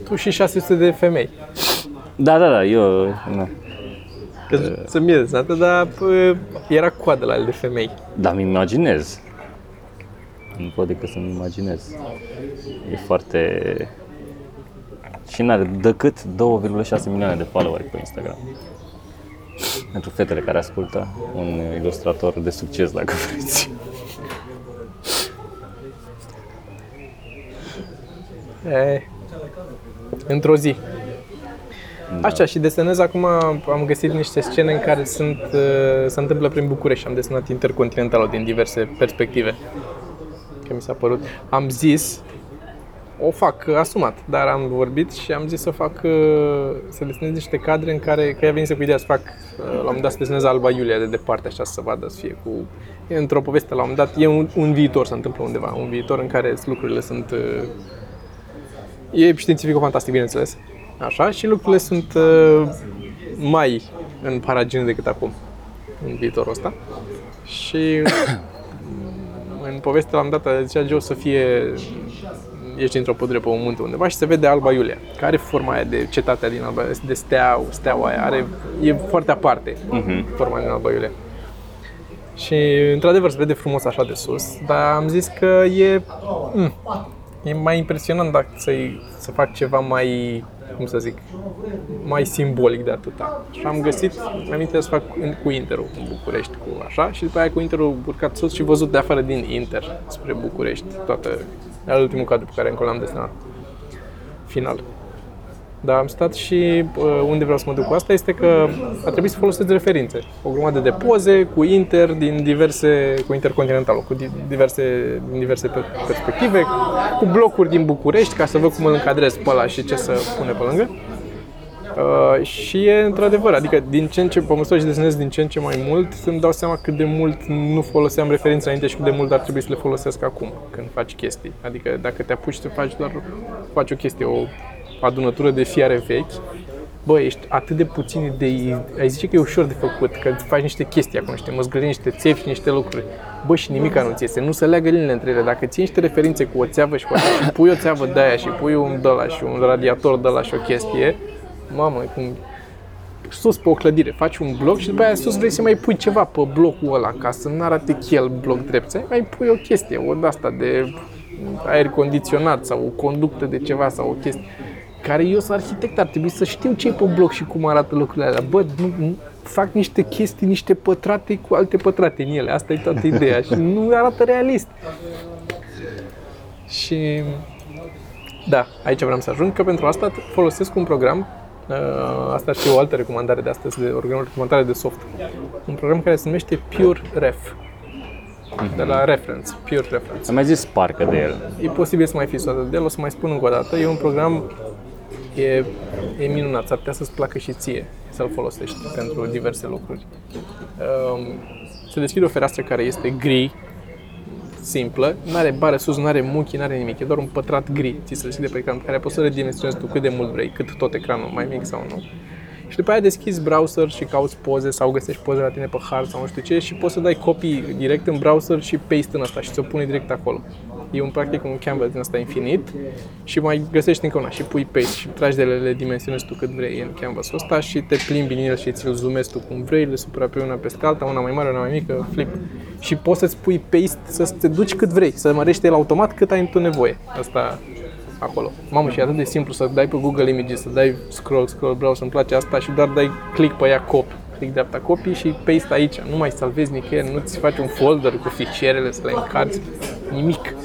Tu și 600 de femei. Da, da, da, eu... Da. Că să mie desenată, dar pă, era coadă la ele de femei. Dar mi imaginez. Nu pot decât să-mi imaginez. E foarte... Și n-are decât 2,6 milioane de followeri pe Instagram. Pentru fetele care ascultă, un ilustrator de succes, dacă vreți. E, într-o zi. Așa, și desenez acum, am găsit niște scene în care sunt, uh, se întâmplă prin București. Am desenat intercontinentalul din diverse perspective. Că mi s-a părut. Am zis, o fac uh, asumat, dar am vorbit și am zis să fac, uh, să desenez niște cadre în care, că ea venise cu ideea să fac, uh, la un moment dat să desenez Alba Iulia de departe, așa să vadă, să fie cu... E într-o poveste la un moment dat, e un, un viitor, se întâmplă undeva, un viitor în care lucrurile sunt uh, E științifico-fantastic, bineînțeles. Așa, și lucrurile sunt uh, mai în paragină decât acum, în viitorul ăsta. Și în povestea la un dat zicea Joe să fie ești într-o pădure pe un munte undeva și se vede Alba Iulia, care are forma aia de cetatea din Alba, de stea, steaua aia, are, e foarte aparte forma din Alba Iulia. Și într-adevăr se vede frumos așa de sus, dar am zis că e, mm, e mai impresionant dacă să să fac ceva mai, cum să zic, mai simbolic de atâta. Și am găsit, mi-am aminte să fac în- cu Interul în București, cu așa, și după aia cu Interul urcat sus și văzut de afară din Inter spre București, toată, era ultimul cadru pe care încă l-am desenat. Final. Dar am stat și uh, unde vreau să mă duc cu asta este că a trebuit să folosesc referințe. O grămadă de poze cu Inter din diverse, cu Intercontinentalul, cu di- diverse, din diverse pe- perspective, cu blocuri din București ca să văd cum îl încadrez pe ăla și ce să pune pe lângă. Uh, și e într-adevăr, adică din ce în ce, pe măsură ce desenez din ce în ce mai mult, îmi dau seama cât de mult nu foloseam referințe înainte și cât de mult ar trebui să le folosesc acum, când faci chestii. Adică dacă te apuci să faci doar, faci o chestie, o adunătură de fiare vechi, bă, ești atât de puțin de... Ai zice că e ușor de făcut, că faci niște chestii acum, niște măzgălini, niște țevi și niște lucruri. Bă, și nimic nu ți iese, nu se leagă linile între ele. Dacă ții niște referințe cu o țeavă și cu așa, și pui o țeavă de aia și pui un de la și un radiator de la și o chestie, mamă, cum sus pe o clădire, faci un bloc și după aia sus vrei să mai pui ceva pe blocul ăla ca să nu arate chel bloc drept. Mai pui o chestie, o de asta de aer condiționat sau o conductă de ceva sau o chestie care eu sunt arhitect, ar trebui să știu ce e pe bloc și cum arată lucrurile alea. Bă, nu, nu, fac niște chestii, niște pătrate cu alte pătrate în ele. Asta e toată ideea și nu arată realist. Și da, aici vreau să ajung, că pentru asta folosesc un program Uh, asta și o altă recomandare de astăzi, de, o recomandare de soft. Un program care se numește Pure Ref. De la Reference, Pure Reference. Am mai zis parcă de el. E posibil să mai fi soată de el, o să mai spun încă o dată. E un program, e, e minunat, s-ar putea să-ți placă și ție să-l folosești pentru diverse lucruri. Um, se deschide o fereastră care este gri, simplă, nu are bară sus, nu are muchi, nu are nimic, e doar un pătrat gri, ți se deschide pe ecran, pe care poți să redimensionezi tu cât de mult vrei, cât tot ecranul, mai mic sau nu. Și după aia deschizi browser și cauți poze sau găsești poze la tine pe hard sau nu știu ce și poți să dai copii direct în browser și paste în asta și ți-o pune direct acolo. E un practic un canvas din asta infinit și mai găsești încă una și pui paste și tragi de le dimensionezi tu cât vrei în canvasul ăsta și te plimbi în el și ți-l zoomezi tu cum vrei, le suprapui una peste alta, una mai mare, una mai mică, flip. Și poți să-ți pui paste să te duci cât vrei, să mărești el automat cât ai tu nevoie. Asta acolo. Mamă, și e atât de simplu să dai pe Google Images, să dai scroll, scroll, browse, îmi place asta și doar dai click pe ea copy click dreapta copii și paste aici. Nu mai salvezi nicăieri, nu ți faci un folder cu fișierele să le încarci, nimic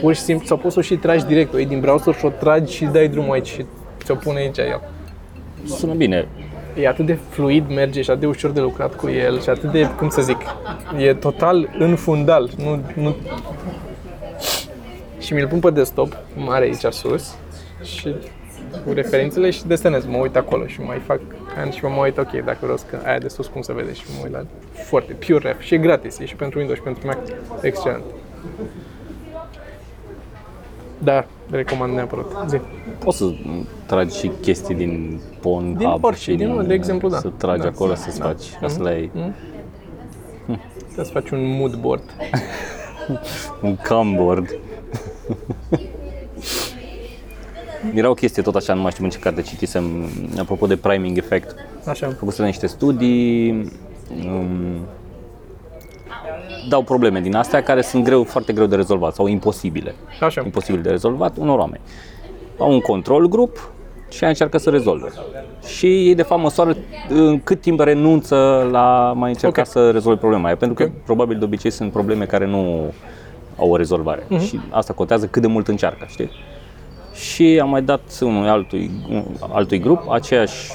pur și simplu, sau poți să o și tragi direct, o iei din browser și o tragi și dai drumul aici și ți-o pune aici el. Sună bine. E atât de fluid, merge și atât de ușor de lucrat cu el și atât de, cum să zic, e total în fundal. Nu, nu... Și mi-l pun pe desktop, mare aici sus, și cu referințele și desenez, mă uit acolo și mai fac an și mă uit, ok, dacă vreau să aia de sus cum se vede și mă uit la foarte pure ref și e gratis, e și pentru Windows și pentru Mac, excelent. Da, recomand neapărat. Zi. Poți să tragi și chestii din Pornhub din orice, și din, de exemplu, da. Să tragi da, acolo, să-ți da. faci, mm-hmm. să le ai. Mm-hmm. Să-ți faci un mood board. un camboard. Era o chestie tot așa, nu mai știu în ce carte citisem, apropo de priming effect. Așa. Făcuse niște studii, um, dau probleme din astea care sunt greu, foarte greu de rezolvat sau imposibile. Așa. Imposibil de rezolvat unor oameni. Au un control grup și încearcă să rezolve. Și ei de fapt măsoară în cât timp renunță la mai încerca okay. să rezolve problema aia, pentru că okay. probabil de obicei sunt probleme care nu au o rezolvare. Uh-huh. Și asta contează cât de mult încearcă, știi? Și am mai dat unui altui, altui grup aceeași,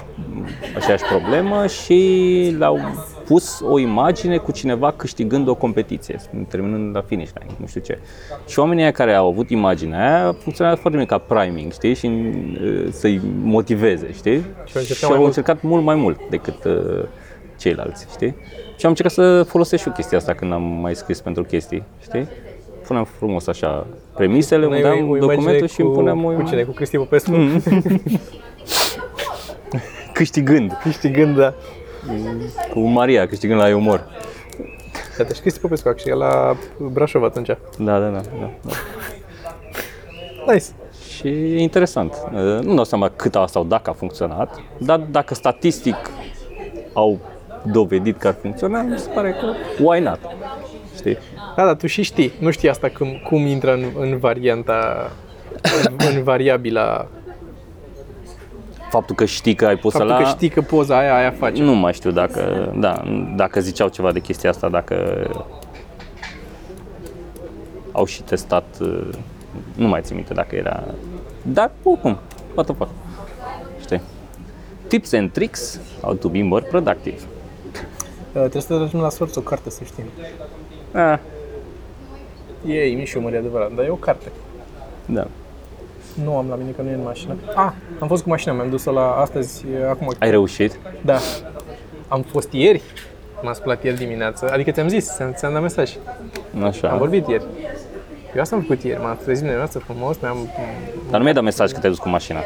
aceeași problemă și l-au pus o imagine cu cineva câștigând o competiție, terminând la finish line, nu știu ce. Și oamenii care au avut imaginea aia funcționează foarte bine ca priming, știi, și uh, să-i motiveze, știi? Și, și au încercat mult mai mult decât uh, ceilalți, știi? Și am încercat să folosesc și eu chestia asta când am mai scris pentru chestii, știi? Puneam frumos așa premisele, îmi dam documentul și îmi puneam o... Cu cine? Cu Cristi Popescu? Mm. câștigând. Câștigând, da. Cu Maria, câștigând la umor. Da, deci Cristi Popescu a câștigat la Brașov atunci. Da, da, da. da, da. Nice. Și e interesant. Nu dau seama cât a sau dacă a funcționat, dar dacă statistic au dovedit că ar funcționa, mi se pare că why not? Știi? Da, dar tu și știi. Nu știi asta cum, cum intră în, în varianta, în, în variabila Faptul că știi că ai pus Faptul la... că știi că poza aia, aia face. Nu mai știu dacă, da, dacă ziceau ceva de chestia asta, dacă au și testat, nu mai țin minte dacă era... Dar, oricum, what the fuck. Știi? Tips and tricks how to be more productive. Uh, trebuie să tragem la sorți o carte, să știm. Ah, E Mișu, e adevărat, dar e o carte. Da. Nu am la mine, că nu e în mașină. Ah, am fost cu mașina, mi-am dus la astăzi, acum. Ai reușit? Da. Am fost ieri, m-am spălat ieri dimineață, adică ți-am zis, ți-am dat mesaj. Așa. Am vorbit ieri. Eu asta am făcut ieri, m-am trezit dimineața frumos, mi-am... Dar nu mi-ai dat mesaj că te-ai dus cu mașina.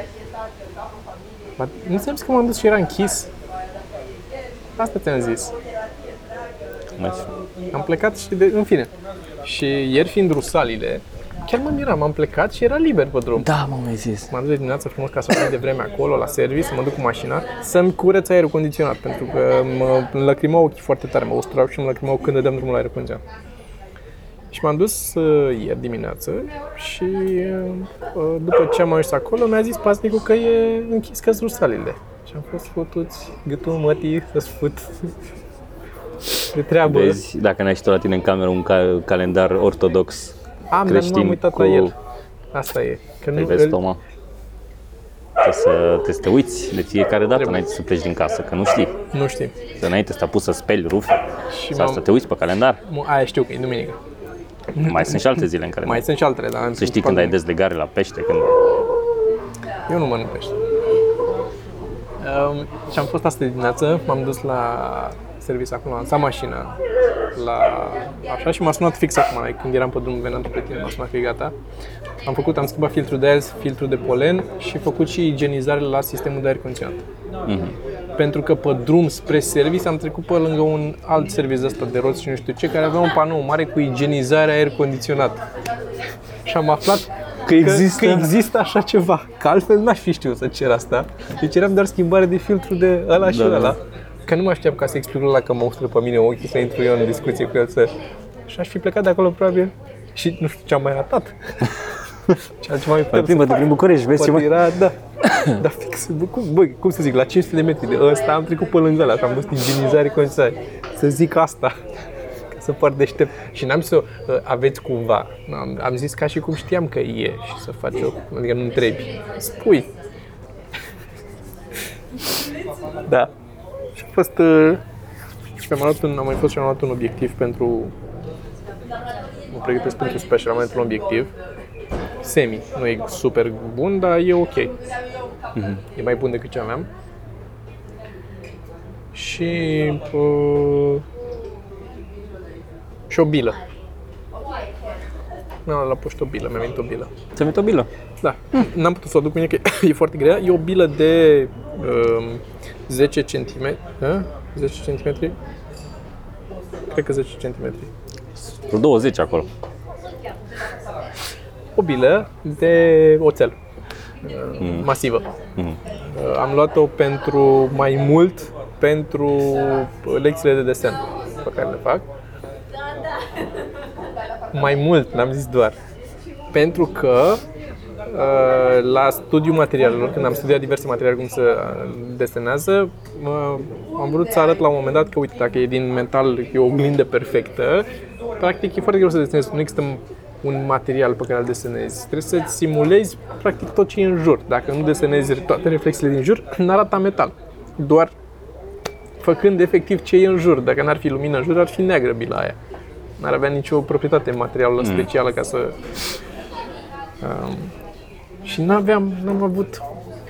Ba, Nu ți-am zis că m-am dus și era închis? Asta ți-am zis. Nice. Am plecat și de, în fine. Și ieri fiind rusalile, chiar mă miram, am plecat și era liber pe drum. Da, mă mai zis. M-am dus de dimineață frumos ca să fiu de vreme acolo, la service, să mă duc cu mașina, să-mi curăț aerul condiționat, pentru că mă lăcrimau ochii foarte tare, mă usturau și mă lăcrimau când dădeam drumul la aer condiționat. Și m-am dus uh, ieri dimineață și uh, după ce am ajuns acolo, mi-a zis pasnicul că e închis că rusalile. Și am fost futuți gâtul mătii să-ți fut de treabă. Vezi, dacă n-ai și tu la tine în cameră un ca- calendar ortodox Am, dar nu creștin am uitat cu... la el. Asta e. Că Îi nu, vezi, îl- Toma? Trebuie să, trebuie să te uiți de fiecare dată Trebuie. înainte să pleci din casă, că nu știi. nu știi. Să înainte să te apuci să speli rufe Și sau să te uiți pe calendar. m- Aia știu că e duminică. Mai sunt și alte zile în care Mai sunt și altele, dar să știi când ai dezlegare la pește, când... Eu nu mănânc pește. Um, și am fost asta dimineață, m-am dus la service acum, am lăsat mașina la așa și m-a sunat fix acum, like, când eram pe drum, veneam pe tine, m-a sunat că e gata. Am făcut, am schimbat filtrul de aer, filtrul de polen și făcut și igienizare la sistemul de aer condiționat. Pentru că pe drum spre service am trecut pe lângă un alt service ăsta de roți și nu știu ce, care avea un panou mare cu igienizare aer condiționat. Și am aflat Că există? că, că există așa ceva. Că altfel n-aș fi știut să cer asta. Deci eram doar schimbare de filtru de ăla și Da, da. Ăla. Că nu mai știam ca să explic la că mă ustră pe mine ochii, să intru eu în discuție cu el să... Și aș fi plecat de acolo probabil și nu știu ce am mai ratat. Ce altceva mai puteam să plimbă-te fac. prin București, vezi ce Poate mai... era, da. Dar fix, bă, cum, bă, cum să zic, la 500 de metri de ăsta am trecut pe lângă ăla și am văzut ingenizare condiționare. Să zic asta, ca să par deștept. Și n-am zis să uh, aveți cumva. Am, am zis ca și cum știam că e și să faci o, adică nu întrebi. Spui. da. Și a fost... Uh, și am, luat un, am mai fost și am luat un obiectiv pentru... Mă pregătesc pentru special, am mai luat un obiectiv semi. Nu e super bun, dar e ok. E mai bun decât ce aveam. Și... Uh, și o bilă. Mi-am luat la poștă o bilă, mi-a venit o bilă. Ți-a venit o bilă. Da, n-am putut să o duc mâine, că e foarte grea. E o bilă de um, 10 cm. A? 10 cm? Cred că 10 cm. Vreo 20 acolo. O bilă de oțel. uh, Masivă. Mm. Uh, Am luat-o pentru mai mult pentru lecțiile de desen pe care le fac. Mai mult, n-am zis doar. Pentru că uh, la studiul materialelor, când am studiat diverse materiale cum se uh, desenează, uh, am vrut să arăt la un moment dat că, uite, dacă e din metal, e o oglindă perfectă, practic e foarte greu să desenezi. Nu există un material pe care îl desenezi. Trebuie să simulezi practic tot ce e în jur. Dacă nu desenezi toate reflexiile din jur, nu arată metal. Doar făcând efectiv ce e în jur. Dacă n-ar fi lumină în jur, ar fi neagră bila aia. N-ar avea nicio proprietate materială mm. specială ca să... Um, și n-aveam, n-am avut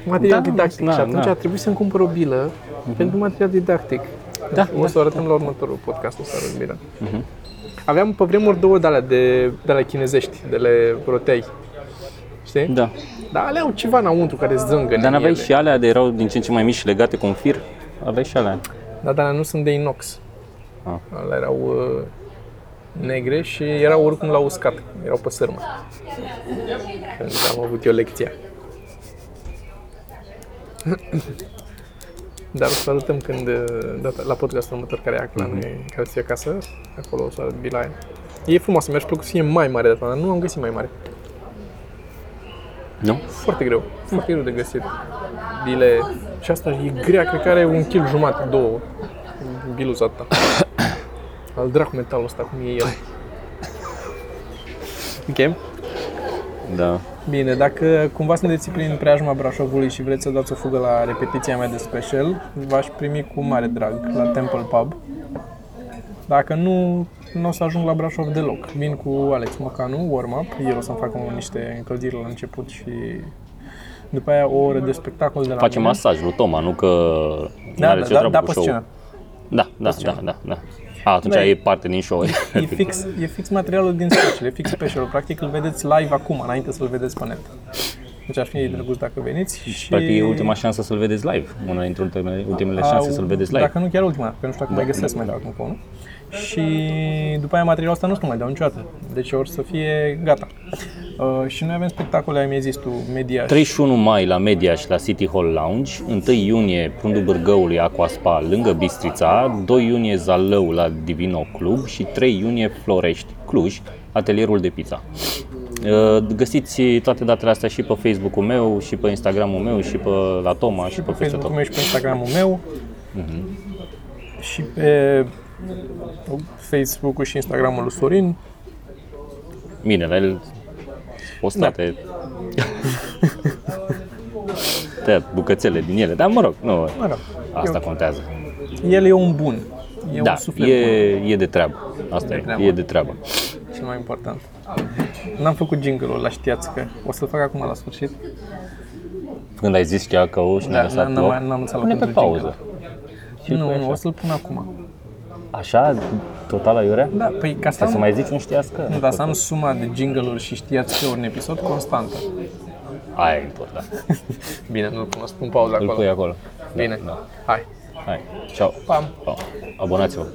material Da, didactic da, și atunci da. a trebuit să-mi cumpăr o bilă pentru material didactic. Da, O să o arătăm la următorul podcast, o să arăt bila. Aveam pe vremuri două de alea, de, de alea chinezești, de le roteai. Știi? Da. Dar alea au ceva înăuntru care zângă Dar n-aveai și alea de erau din ce în ce mai mici și legate cu un fir? Aveai și alea. Da, dar alea nu sunt de inox. Ah. Alea erau uh, negre și erau oricum la uscat. Erau pe sârmă. Când am avut eu lecția. Dar o să arătăm când, uh, data, la podcastul următor care e la noi, care ți acasă, acolo o să arăt bila aia. E frumoasă, mi-aș plăcut să fie mai mare de asta, dar nu am găsit mai mare. Nu? Foarte greu, foarte greu de găsit. Bile, și asta e grea, cred că are un kil jumate, două, biluza asta. Al dracu metalul ăsta, cum e el. Ok? Da. Bine, dacă cumva sunteți prin preajma Brașovului și vreți să dați o fugă la repetiția mea de special, v-aș primi cu mare drag la Temple Pub. Dacă nu, nu o să ajung la Brașov deloc. Vin cu Alex Mocanu, warm-up, el o să-mi facă niște încălziri la început și după aia o oră de spectacol de la Face mine. masaj lui Toma, nu că Da, are da, ce da, treabă da, cu pe show scenă. Da, da, da, da, da. A, atunci Da, e- e parte din show. E fix, e fix materialul din special, e fix special. Practic îl vedeți live acum, înainte să-l vedeți pe net. Deci ar fi drăguț dacă veniți. Și Practic e ultima șansă să-l vedeți live. Una dintre ultimele, ultimele șanse să-l vedeți live. Dacă nu chiar ultima, că nu știu dacă mai găsesc mai dau acum pe unul. Și după aia materialul ăsta nu-ți mai dau niciodată. Deci or să fie gata. Uh, și noi avem spectacole, ai mi zis tu, media 31 mai la Media și la City Hall Lounge, 1 iunie Prundul Bârgăului Aqua Spa lângă Bistrița, 2 iunie Zalău la Divino Club și 3 iunie Florești, Cluj, atelierul de pizza. Uh, Găsiți toate datele astea și pe Facebook-ul meu, și pe Instagram-ul meu, și pe la Toma, și, pe pe peste Facebook-ul tot. meu și pe Instagram-ul meu. Și pe Facebook-ul și Instagram-ul lui Sorin. Bine, la el postate tăiat bucățele din ele, dar mă rog, nu, Mă rog, asta contează. el e un bun. E Da, un suflet e, bun. e de treabă. Asta e, treabă. e de treabă. Cel mai important. N-am făcut jingle-ul ăla, știați că o să-l fac acum la sfârșit. Când ai zis că că și ne-a Da, lăsat n-am- loc, n-am lăsat loc pune pe pentru pauză. nu, păi nu, așa. o să-l pun acum. Așa, total aiurea? Da, păi ca să Să am, mai zici un știați că? nu, dar să am suma de jingle-uri și știați că un episod constantă. Aia e important. Bine, nu-l pun, o să pun pauză Îl acolo. pui acolo. Bine, Da, da. hai. Hai, ceau. Pam. Pa. Abonați-vă.